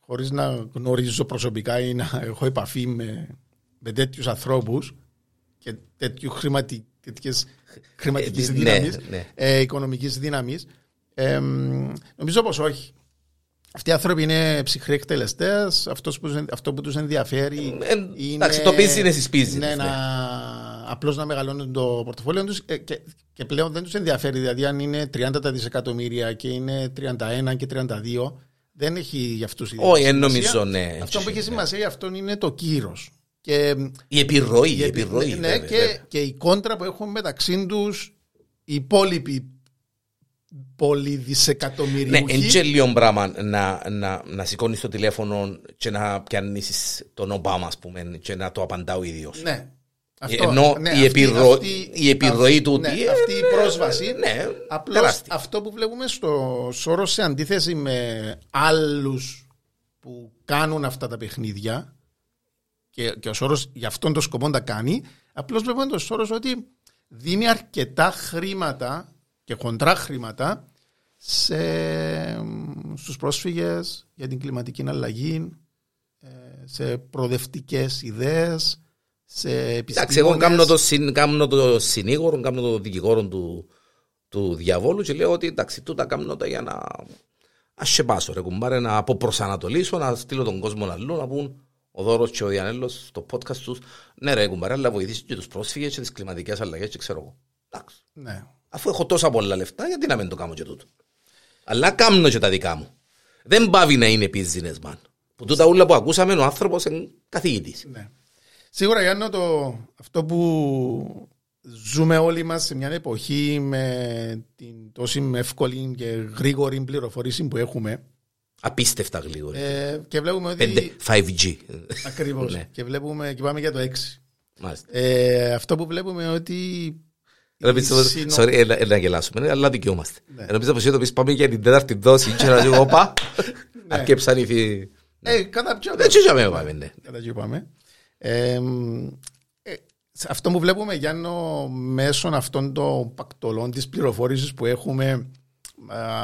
χωρίς να γνωρίζω προσωπικά ή να έχω επαφή με, με τέτοιους ανθρώπους και τέτοιου χρηματι, τέτοιες χρηματικής ε, ναι, δύναμης, ναι. Ε, οικονομικής δύναμης, ε, νομίζω πως όχι. Αυτοί οι άνθρωποι είναι ψυχροί εκτελεστές. Αυτός που τους ενδιαφέρει. Ε, είναι, εντάξει, το business is business. Ναι, ναι. Απλώς να μεγαλώνουν το πορτοφόλιο τους ε, και, και, πλέον δεν τους ενδιαφέρει. Δηλαδή, αν είναι 30 δισεκατομμύρια και είναι 31 και 32, δεν έχει για αυτούς ιδιαίτερη Όχι, νομίζω, ναι. Αυτό που έχει σημασία για αυτόν είναι το κύρος. Και, η επιρροή. Η επιρροή ναι, βέβαια, και, βέβαια. και η κόντρα που έχουν μεταξύ τους οι υπόλοιποι πολυδισεκατομμυριούχοι. Ναι, εν λίγο πράγμα να, να, να σηκώνεις το τηλέφωνο και να πιανίσει τον Ομπάμα, ας πούμε, και να το απαντά ο ίδιος. Ναι. Αυτό, Ενώ ναι, η, επιρροή, αυτή, η επιρροή του. Ναι, αυτή η πρόσβαση. Ναι, Απλώς αυτό που βλέπουμε στο Σόρο σε αντίθεση με άλλους που κάνουν αυτά τα παιχνίδια και, και ο Σόρος για αυτόν τον σκοπό τα κάνει, απλώς βλέπουμε τον Σόρος ότι δίνει αρκετά χρήματα και χοντρά χρήματα σε, στους πρόσφυγες για την κλιματική αλλαγή, ε, σε προοδευτικές ιδέες, σε επιστήμονες. Εντάξει, εγώ κάνω το, συν, κάνω το συνήγορο, κάνω το δικηγόρο του, του διαβόλου και λέω ότι εντάξει, τούτα κάνω τα για να ασχεπάσω ρε κουμπάρε, να αποπροσανατολίσω, να στείλω τον κόσμο αλλού, να πούν ο Δώρος και ο Διανέλος στο podcast τους, ναι ρε κουμπάρε, αλλά βοηθήσεις και τους πρόσφυγες και τις κλιματικές αλλαγές και ξέρω εγώ. Εντάξει. Ναι. Αφού έχω τόσα πολλά λεφτά, γιατί να μην το κάνω και τούτο. Αλλά κάνω και τα δικά μου. Δεν πάβει να είναι businessman. Που τούτα όλα που ακούσαμε, ο άνθρωπος είναι καθηγητής. Ναι. Σίγουρα, Γιάννο, το, αυτό που ζούμε όλοι μας σε μια εποχή με την τόση εύκολη και γρήγορη πληροφορήση που έχουμε. Απίστευτα γρήγορη. Ε, και βλέπουμε ότι. 5G. Ακριβώς. ναι. Και βλέπουμε και πάμε για το 6. Ε, αυτό που βλέπουμε είναι ότι Sorry, να γελάσουμε, αλλά δικαιούμαστε. Ναι. Νομίζω πως το πεις πάμε για την τέταρτη δόση και να λέω όπα, ναι. αρκέψαν οι φίλοι. Ε, κατά ποιο Έτσι και πάμε, ναι. Κατά ποιο πάμε. Ε, αυτό που βλέπουμε, Γιάννο, μέσω αυτών των πακτολών της πληροφόρησης που έχουμε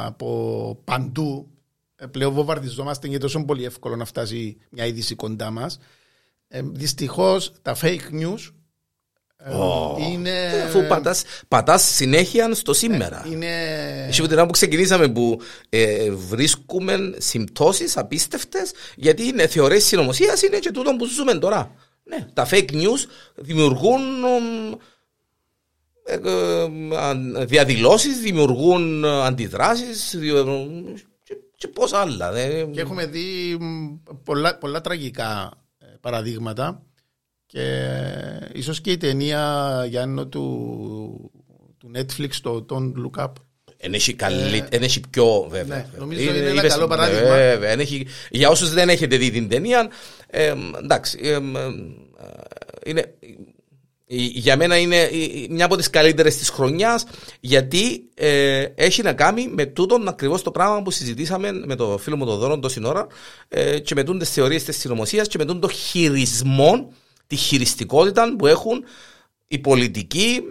από παντού, ε, πλέον βομβαρδιζόμαστε γιατί τόσο πολύ εύκολο να φτάσει μια είδηση κοντά μας. Ε, δυστυχώς τα fake news Oh. Είναι... Αφού πατάς, πατάς συνέχεια στο σήμερα. Είναι... Εσύ που που ξεκινήσαμε που ε, βρίσκουμε συμπτώσεις απίστευτες γιατί είναι θεωρίες συνωμοσίας είναι και τούτο που ζούμε τώρα. Ναι, τα fake news δημιουργούν ε, ε, διαδηλώσεις, δημιουργούν αντιδράσεις και, και πώς άλλα. Και έχουμε δει πολλά, πολλά τραγικά παραδείγματα και ίσως και η ταινία Γιάννο του, του Netflix, το Don't Look Up. Εν έχει, καλή, ε, έχει πιο βέβαια. Ναι, νομίζω είναι, είναι ένα καλό παράδειγμα. Βέβαια, έχει, για όσους δεν έχετε δει την ταινία, ε, εντάξει, ε, είναι, για μένα είναι μια από τις καλύτερες της χρονιάς γιατί ε, έχει να κάνει με τούτον ακριβώς το πράγμα που συζητήσαμε με το φίλο μου τον Δώρο τόση ώρα ε, και με τούτον τις θεωρίες της συνωμοσίας και με τούτον το χειρισμό τη χειριστικότητα που έχουν οι πολιτικοί,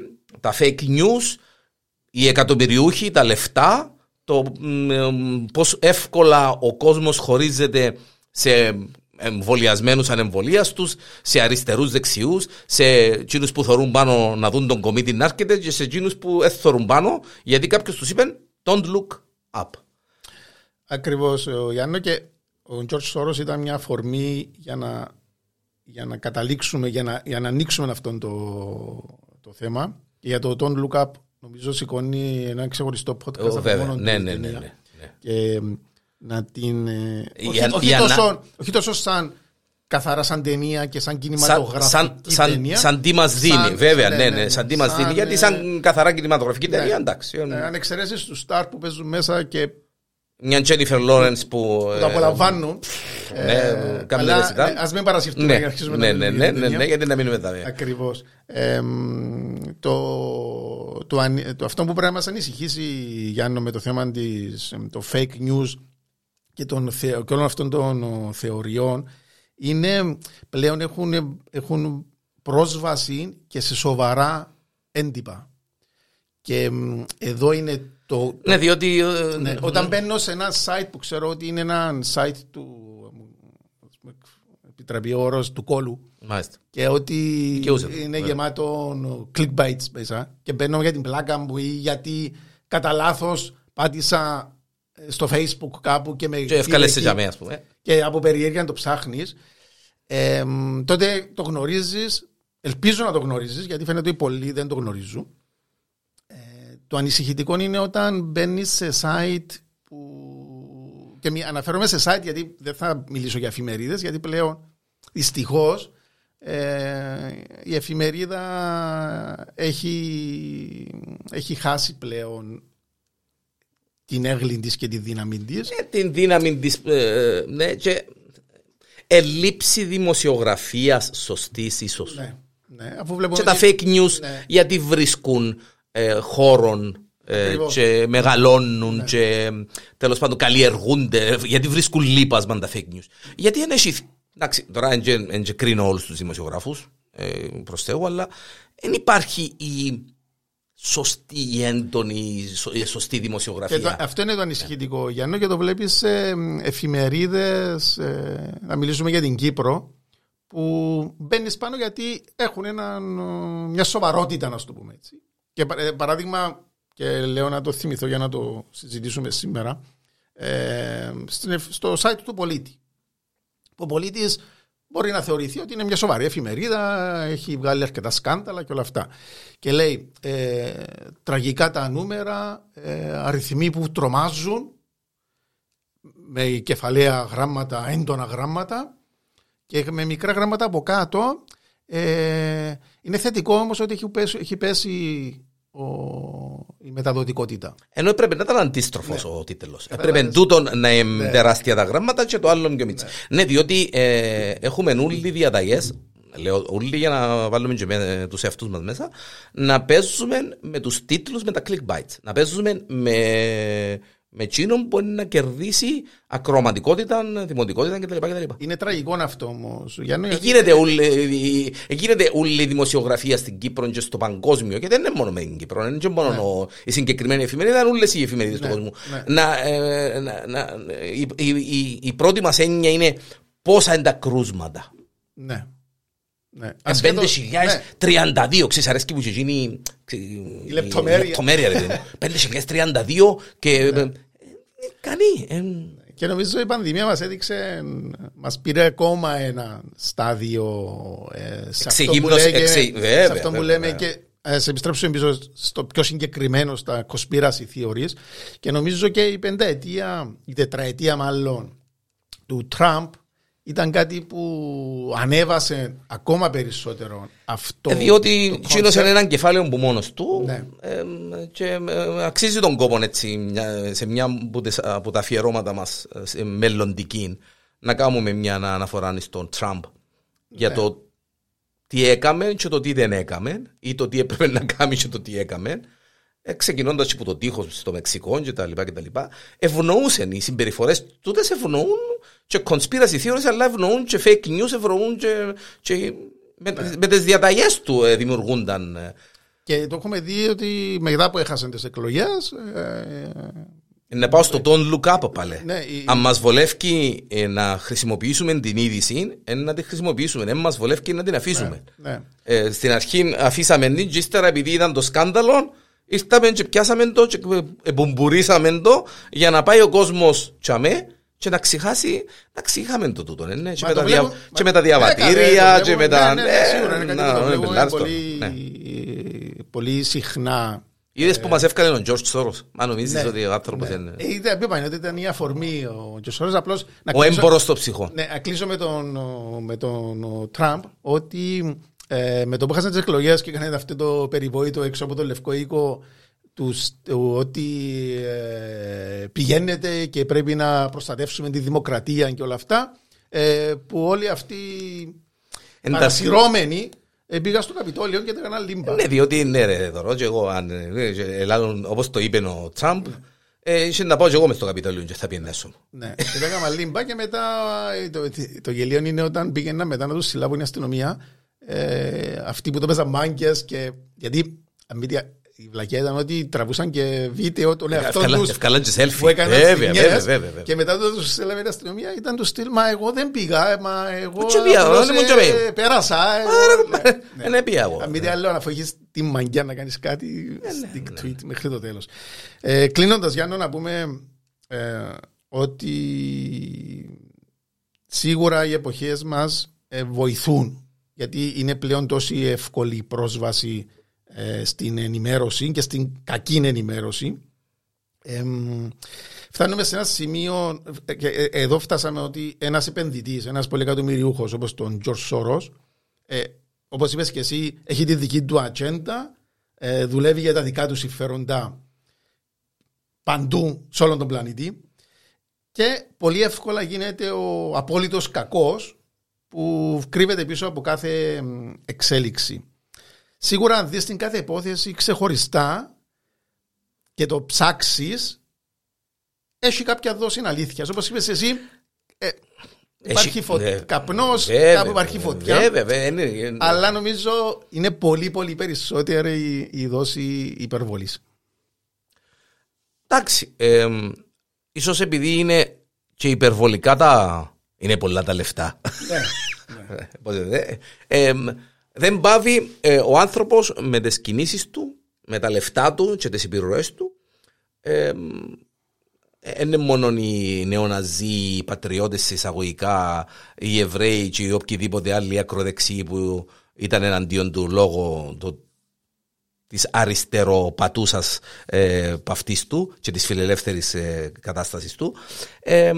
τα fake news, οι εκατομμυριούχοι, τα λεφτά, το πώς εύκολα ο κόσμος χωρίζεται σε εμβολιασμένους ανεμβολίαστους, σε αριστερούς δεξιούς, σε εκείνους που θεωρούν πάνω να δουν τον κομίτη να έρχεται και σε εκείνους που δεν θεωρούν πάνω γιατί κάποιος τους είπε Don't look up. Ακριβώς, Γιάννο, και ο Τζορτ Σόρο ήταν μια αφορμή για να, για να καταλήξουμε, για να, για να ανοίξουμε αυτό το, το θέμα. για το Don't Look Up, νομίζω σηκώνει ένα ξεχωριστό podcast. Oh, βέβαια. Ναι, ναι, ναι, ναι, Και να την. Ε, όχι, όχι, τόσο, όχι τόσο σαν καθαρά σαν ταινία και σαν κινηματογραφική σαν, σαν, ταινία. Σαν τι μας δίνει, σαν, βέβαια. Ναι, ναι, ναι, ναι, σαν τι μας δίνει. Γιατί σαν καθαρά κινηματογραφική ναι, ταινία, εντάξει. Ε, αν εξαιρέσεις τους Σταρ που παίζουν μέσα και μια Τζένιφερ Λόρενς που... Το απολαμβάνουν. Ναι, ε, αλλά ναι, ας μην παρασυρθούμε ναι, να αρχίσουμε ναι, ναι, ναι, ναι, ναι, γιατί να μείνουμε τα Ακριβώς. το, αυτό που πρέπει να μας ανησυχήσει, Γιάννο, με το θέμα της το fake news και, των, και όλων αυτών των θεωριών είναι πλέον έχουν, έχουν πρόσβαση και σε σοβαρά έντυπα. Και εδώ είναι το, ναι, διότι. Ε, ναι, όταν μπαίνω σε ένα site που ξέρω ότι είναι ένα site του. Επιτραπεί ο όρος του κόλου. Μάλιστα. Και ότι και είναι yeah. γεμάτο clickbaits μέσα. Και μπαίνω για την πλάκα μου ή γιατί κατά λάθος πάτησα ε, στο facebook κάπου και με. Και ευκάλεσε για μένα, ας πούμε. Και από περιέργεια το ψάχνεις. Ε, τότε το γνωρίζεις. Ελπίζω να το γνωρίζεις, γιατί φαίνεται ότι πολλοί δεν το γνωρίζουν. Το ανησυχητικό είναι όταν μπαίνεις σε site που. Και αναφέρομαι σε site γιατί δεν θα μιλήσω για εφημερίδες, γιατί πλέον δυστυχώς ε, η εφημερίδα έχει, έχει χάσει πλέον την έγκλη της και τη δύναμη της. Ναι, την δύναμη της, ε, ναι, και ελλείψη δημοσιογραφίας σωστής ίσως. Ναι, ναι, αφού και τα fake news ναι. γιατί βρίσκουν ε, χώρων ε, και μεγαλώνουν ναι. και τέλος πάντων καλλιεργούνται γιατί βρίσκουν λείπασμα τα fake news. Γιατί δεν έχει. Εντάξει, τώρα δεν κρίνω όλους τους δημοσιογράφους ε, προς Θεού, αλλά δεν υπάρχει η σωστή, η έντονη, η σωστή δημοσιογραφία. αυτό είναι το ανησυχητικό, Γιάννο, και το βλέπεις σε εφημερίδες. Ε, να μιλήσουμε για την Κύπρο, που μπαίνεις πάνω γιατί έχουν ένα, μια σοβαρότητα, να το πούμε έτσι. Και ε, παράδειγμα, και λέω να το θυμηθώ για να το συζητήσουμε σήμερα, ε, στο site του πολίτη. Ο πολίτης μπορεί να θεωρηθεί ότι είναι μια σοβαρή εφημερίδα, έχει βγάλει αρκετά σκάνδαλα και όλα αυτά. Και λέει ε, τραγικά τα νούμερα, ε, αριθμοί που τρομάζουν, με κεφαλαία γράμματα, έντονα γράμματα και με μικρά γράμματα από κάτω. Ε, είναι θετικό όμως ότι έχει πέσει, έχει πέσει ο, η μεταδοτικότητα. Ενώ πρέπει να ήταν αντίστροφος ναι. ο τίτλος. Έπρεπε τούτο να είναι ναι. τεράστια τα γράμματα και το άλλο πιο μίτσα. Ναι. ναι, διότι ε, έχουμε όλοι διαταγές, λέω όλοι για να βάλουμε και με τους εαυτούς μας μέσα, να παίζουμε με τους τίτλους με τα clickbites. Να παίζουμε με με εκείνον μπορεί να κερδίσει ακροματικότητα, δημοτικότητα κτλ. Είναι τραγικό αυτό όμως. Γίνεται όλη η δημοσιογραφία στην Κύπρο και στο παγκόσμιο και δεν είναι μόνο με την Κύπρο. Είναι και μόνο ναι. η συγκεκριμένη εφημερίδα, είναι όλες οι εφημερίδες ναι, του κόσμου. Ναι. Να, ε, να, να, η, η, η, η πρώτη μας έννοια είναι πόσα είναι τα κρούσματα. Ναι. Ναι. 5.032, ναι. ξέρεις αρέσκει που γίνει η λεπτομέρεια 5.032 και ναι. ε, κανεί ε, και νομίζω η πανδημία μας έδειξε μας πήρε ακόμα ένα στάδιο ε, σε αυτό που, λέγε, σε αυτό που λέμε και σε επιστρέψουμε πίσω στο πιο συγκεκριμένο στα conspiracy theories και νομίζω και η πενταετία, η τετραετία μάλλον του Τραμπ ήταν κάτι που ανέβασε ακόμα περισσότερο αυτό. Ε, διότι είναι έναν κεφάλαιο που μόνος του ναι. ε, και ε, αξίζει τον κόπο έτσι, σε μια από τα αφιερώματα μας σε μελλοντική να κάνουμε μια αναφορά στον Τραμπ για ναι. το τι έκαμε και το τι δεν έκαμε ή το τι έπρεπε να κάνει και το τι έκαμε ε, ξεκινώντας από το τείχο στο Μεξικό και τα λοιπά και τα λοιπά, ευνοούσαν οι συμπεριφορές τούτες ευνοούν και conspiracy theories, αλλά ευνοούν και fake news, ευνοούν και, και Με, ναι. με τις διαταγές του ε, δημιουργούνταν. Ε. Και το έχουμε δει ότι μετά που έχασαν τις εκλογές. Ε, να πάω στο τον look up πάλι. Ναι, η... Αν μας βολεύει ε, να χρησιμοποιήσουμε την είδηση, ε, να την χρησιμοποιήσουμε. Αν μας βολεύει να την αφήσουμε. Ναι, ναι. Ε, στην αρχή αφήσαμε την, και ύστερα επειδή ήταν το σκάνδαλο, ήρθαμε και πιάσαμε το και εμπουμπουρίσαμε το για να πάει ο κόσμος τσαμέ και να ξεχάσει, να ξεχάμε το τούτο, ναι, ναι, και, με τα, δια, και με τα διαβατήρια, και με τα... Ναι, ναι, σίγουρα, είναι κάτι το πολύ, πολύ συχνά Είδες που μας έφκανε ο George Soros. Μα νομίζεις ναι, ότι ο άνθρωπος ναι. είναι... Είδα, είπα, ότι ήταν η αφορμή ο George Soros. Απλώς, να ο έμπορος στο ψυχό. Ναι, να κλείσω με τον, με τον Τραμπ ότι ε, με το που χάσανε τις εκλογές και έκανε αυτό το περιβόητο έξω από το Λευκό Οίκο τους, ότι ε, πηγαίνετε και πρέπει να προστατεύσουμε τη δημοκρατία και όλα αυτά ε, που όλοι αυτοί παρασυρώμενοι ε, πήγα στο Καπιτόλιο και έκανα λίμπα. Ναι, διότι ναι, ρε, δωρώ και εγώ, αν, όπως το είπε ο Τραμπ, ε, είχε να πάω και εγώ μες στο Καπιτόλιο και θα πιενέσω. Ναι, και έκανα λίμπα και μετά το, το γελίο είναι όταν πήγαινα μετά να τους συλλάβουν η αστυνομία, ε, αυτοί που το παίζαν μάγκες και γιατί η βλακιά ήταν ότι τραβούσαν και βίντεο τον εαυτό τους. Ευκαλάν και selfie. Που έκαναν βέβαια, βέβαια, βέβαια, Και μετά το τους έλαβε η αστυνομία ήταν το στυλ Μα εγώ δεν πήγα, μα εγώ ε, πέρασα. Δεν ε, πήγα εγώ. Αν μη τι άλλο να φογείς τη μαγκιά να κάνεις κάτι ε, ναι, stick ναι, tweet ναι. μέχρι το τέλος. Κλείνοντας Γιάννο να πούμε ότι σίγουρα οι εποχές μας βοηθούν γιατί είναι πλέον τόση εύκολη πρόσβαση ε, στην ενημέρωση και στην κακή ενημέρωση. Ε, φτάνουμε σε ένα σημείο, και ε, εδώ φτάσαμε ότι ένας επενδυτής, ένας πολυεκατομμυριούχος όπως τον George Soros, ε, όπως είπες και εσύ, έχει τη δική του ατζέντα, ε, δουλεύει για τα δικά του συμφέροντα παντού σε όλον τον πλανήτη και πολύ εύκολα γίνεται ο απόλυτος κακός που κρύβεται πίσω από κάθε εξέλιξη. Σίγουρα αν δεις την κάθε υπόθεση ξεχωριστά και το ψάξεις, έχει κάποια δόση αλήθεια. Όπως είπες εσύ, ε, υπάρχει φω... ναι, καπνός, κάπου υπάρχει φωτιά. Βέβαια, Αλλά νομίζω είναι πολύ πολύ περισσότερη η, δόση υπερβολής. Εντάξει, ε, ίσως επειδή είναι και υπερβολικά τα... Είναι πολλά τα λεφτά. Ναι, ναι. ε, δεν πάβει ε, ο άνθρωπος με τις κινήσεις του, με τα λεφτά του και τις επιρροές του. Ε, είναι μόνο οι νεοναζί, οι πατριώτες εισαγωγικά, οι Εβραίοι και οι οποιοδήποτε άλλοι ακροδεξιοί που ήταν εναντίον του λόγω του, της αριστεροπατούσας ε, παυτής του και της φιλελεύθερης ε, κατάστασης του. Ε,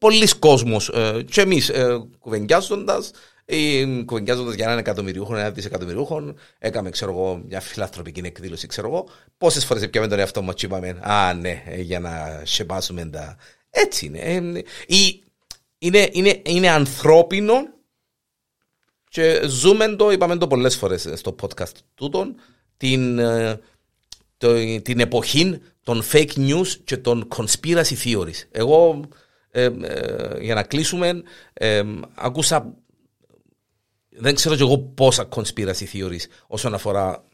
πολλοί κόσμος ε, και εμείς ε, κουβεντιάζοντας ή κουβεντιάζοντας για έναν εκατομμυριούχο, ένα δισεκατομμυριούχο, έκαμε ξέρω εγώ, μια φιλανθρωπική εκδήλωση. Ξέρω εγώ, πόσες φορές πιάμε τον εαυτό μας και είπαμε Α, ναι, ε, για να σεπάσουμε τα. Έτσι είναι. Ε, είναι, είναι, είναι ανθρώπινο και ζούμε το, είπαμε το πολλές φορές στο podcast τούτον, την, ε, το, την εποχή των fake news και των conspiracy theories. Εγώ, ε, ε, για να κλείσουμε, ε, ακούσα δεν ξέρω και εγώ πόσα conspiracy theories όσον αφορά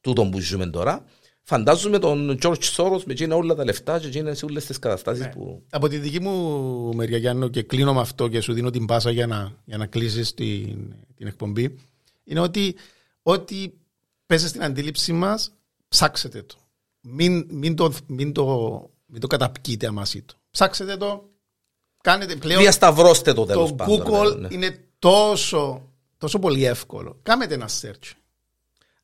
τούτο που ζούμε τώρα. Φαντάζομαι τον George Soros με εκείνα όλα τα λεφτά και εκείνες όλες τις καταστάσεις ναι. που... Από τη δική μου μεριά Γιάννο και κλείνω με αυτό και σου δίνω την πάσα για να, για να κλείσεις την, την εκπομπή είναι ότι ό,τι πέσει στην αντίληψή μας ψάξετε το. Μην, μην το, μην το, μην το καταπκείτε αμάσι το. Ψάξετε το, κάνετε πλέον... Διασταυρώστε το τέλος Το Google ναι. είναι τόσο τόσο πολύ εύκολο. Κάμετε ένα search.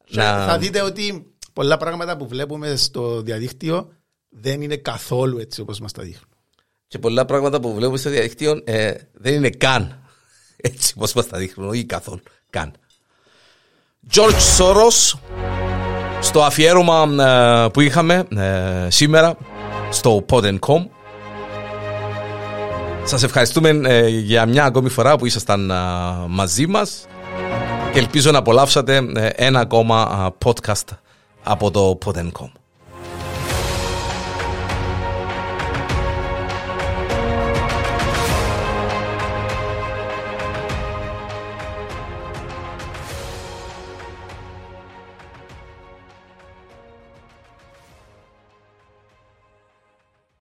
Να... Θα δείτε ότι πολλά πράγματα που βλέπουμε στο διαδίκτυο δεν είναι καθόλου έτσι όπως μας τα δείχνουν. Και πολλά πράγματα που βλέπουμε στο διαδίκτυο ε, δεν είναι καν έτσι όπως μας τα δείχνουν, όχι καθόλου, καν. George Soros, στο αφιέρωμα ε, που είχαμε ε, σήμερα στο Pod.com σας ευχαριστούμε ε, για μια ακόμη φορά που ήσασταν μαζί μας και ελπίζω να απολαύσατε ε, ένα ακόμα podcast από το Pod.com.